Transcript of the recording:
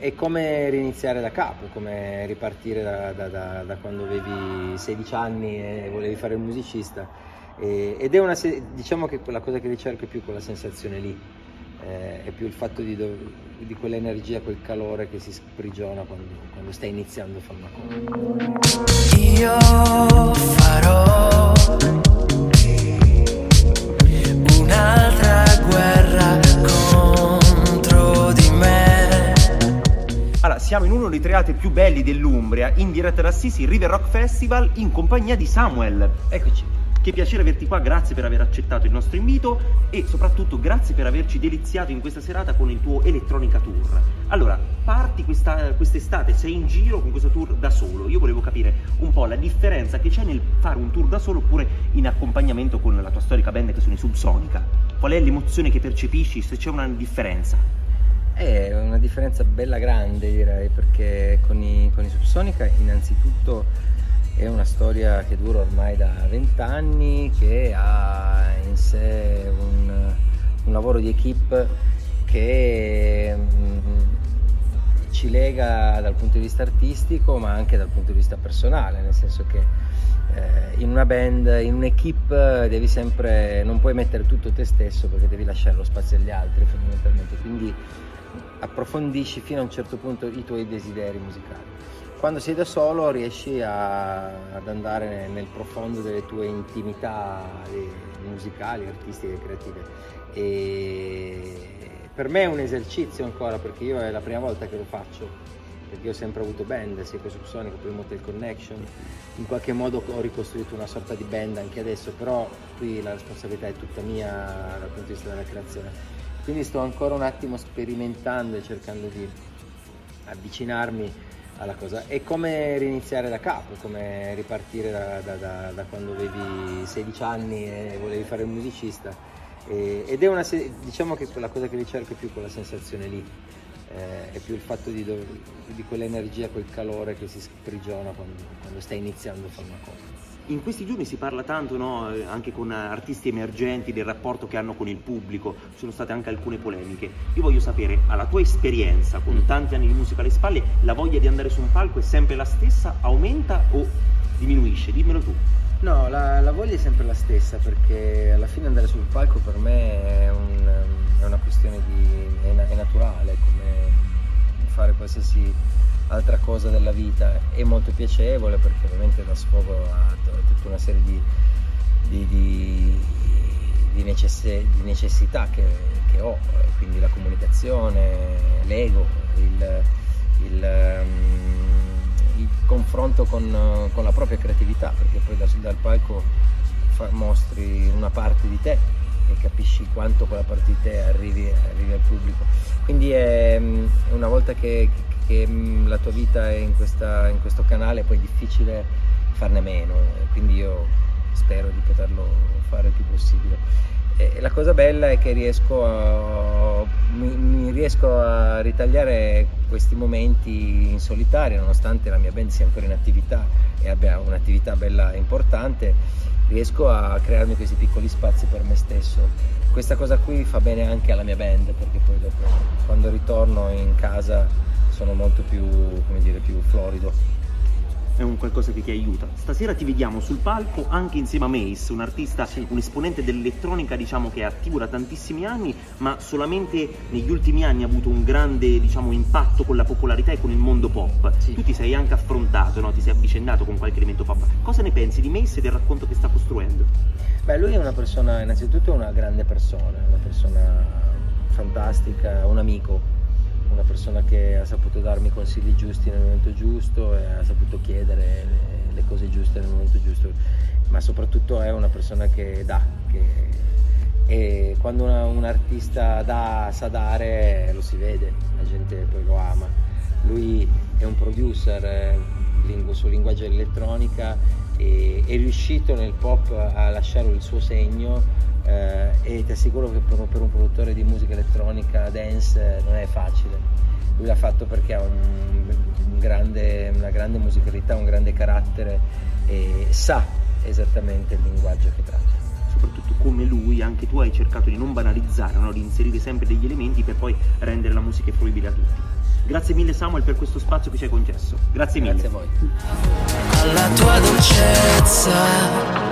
È come riniziare da capo, come ripartire da, da, da, da quando avevi 16 anni e volevi fare il musicista. E, ed è una, diciamo che la cosa che ricerco è più quella sensazione lì, eh, è più il fatto di, di, quell'energia, quel calore che si sprigiona quando, quando stai iniziando a fare una cosa. Io Allora, siamo in uno dei teatri più belli dell'Umbria, in diretta da Assisi, River Rock Festival, in compagnia di Samuel. Eccoci. Che piacere averti qua, grazie per aver accettato il nostro invito e soprattutto grazie per averci deliziato in questa serata con il tuo Elettronica Tour. Allora, parti questa, quest'estate, sei in giro con questo tour da solo. Io volevo capire un po' la differenza che c'è nel fare un tour da solo oppure in accompagnamento con la tua storica band che sono i Subsonica. Qual è l'emozione che percepisci, se c'è una differenza? È una differenza bella grande direi perché con i, con i Subsonica innanzitutto è una storia che dura ormai da vent'anni, che ha in sé un, un lavoro di equip che mm, ci lega dal punto di vista artistico ma anche dal punto di vista personale, nel senso che eh, in una band, in un'equipe devi sempre, non puoi mettere tutto te stesso perché devi lasciare lo spazio agli altri fondamentalmente, quindi approfondisci fino a un certo punto i tuoi desideri musicali. Quando sei da solo riesci a, ad andare nel, profondo delle tue intimità musicali, artistiche, creative. E per me è un esercizio ancora perché io è la prima volta che lo faccio perché ho sempre avuto band, sia con Subsonic, poi Motel Connection, in qualche modo ho ricostruito una sorta di band anche adesso, però qui la responsabilità è tutta mia dal punto di vista della creazione quindi sto ancora un attimo sperimentando e cercando di avvicinarmi alla cosa. È come riniziare da capo, come ripartire da, da, da, da quando avevi 16 anni e volevi fare il musicista. E, ed è una, diciamo che la cosa che ricerco è più quella sensazione lì, eh, è più il fatto di, di, quell'energia, quel calore che si sprigiona quando, quando stai iniziando a fare una cosa. In questi giorni si parla tanto, no, anche con artisti emergenti, del rapporto che hanno con il pubblico, ci sono state anche alcune polemiche. Io voglio sapere, alla tua esperienza, con mm. tanti anni di musica alle spalle, la voglia di andare su un palco è sempre la stessa, aumenta o diminuisce? Dimmelo tu. No, la, la voglia è sempre la stessa perché alla fine andare sul palco per me è, un, è una questione di... è, è naturale, come fare qualsiasi altra cosa della vita. È molto piacevole perché ovviamente dà sfogo a tutta una serie di, di, di, di necess- necessità che, che, ho, quindi la comunicazione, l'ego, il, il, um, il confronto con, con, la propria creatività, perché poi da, dal palco fa, mostri una parte di te e capisci quanto quella parte di te arrivi, arrivi al pubblico. Quindi è, una volta che, che mm, la tua vita è in, questa, in questo canale poi è difficile farne meno, quindi io spero di poterlo fare il più possibile. E la cosa bella è che riesco a, mi, mi, riesco a ritagliare questi momenti in solitario, nonostante la mia band sia ancora in attività e abbia un'attività bella importante, riesco a crearmi questi piccoli spazi per me stesso. Questa cosa qui fa bene anche alla mia band, perché poi dopo quando ritorno in casa sono molto più, dire, più florido è un qualcosa che ti aiuta. Stasera ti vediamo sul palco anche insieme a Mace, un artista, sì. un esponente dell'elettronica diciamo che è attivo da tantissimi anni, ma solamente negli ultimi anni ha avuto un grande diciamo, impatto con la popolarità e con il mondo pop. Sì. Tu ti sei anche affrontato, no? ti sei avvicendato con qualche elemento pop. Cosa ne pensi di Mace e del racconto che sta costruendo? Beh, lui è una persona, innanzitutto una grande persona, una persona fantastica, un amico una persona che ha saputo darmi consigli giusti nel momento giusto e ha saputo chiedere le, cose giuste nel momento giusto, ma soprattutto è una persona che dà, che, e quando una, un artista dà, sa dare, lo si vede, la gente poi lo ama. Lui è un producer, eh, il suo linguaggio elettronica e è riuscito nel pop a lasciare il suo segno eh, e ti assicuro che per, per, un produttore di musica elettronica dance non è facile. Lui l'ha fatto perché ha un, un grande, una grande musicalità, un grande carattere e sa esattamente il linguaggio che tratta. Soprattutto come lui, anche tu hai cercato di non banalizzare, no? di inserire sempre degli elementi per poi rendere la musica fruibile a tutti. Grazie mille Samuel per questo spazio che ci hai concesso. Grazie mille. Grazie a voi. alla tua dolcezza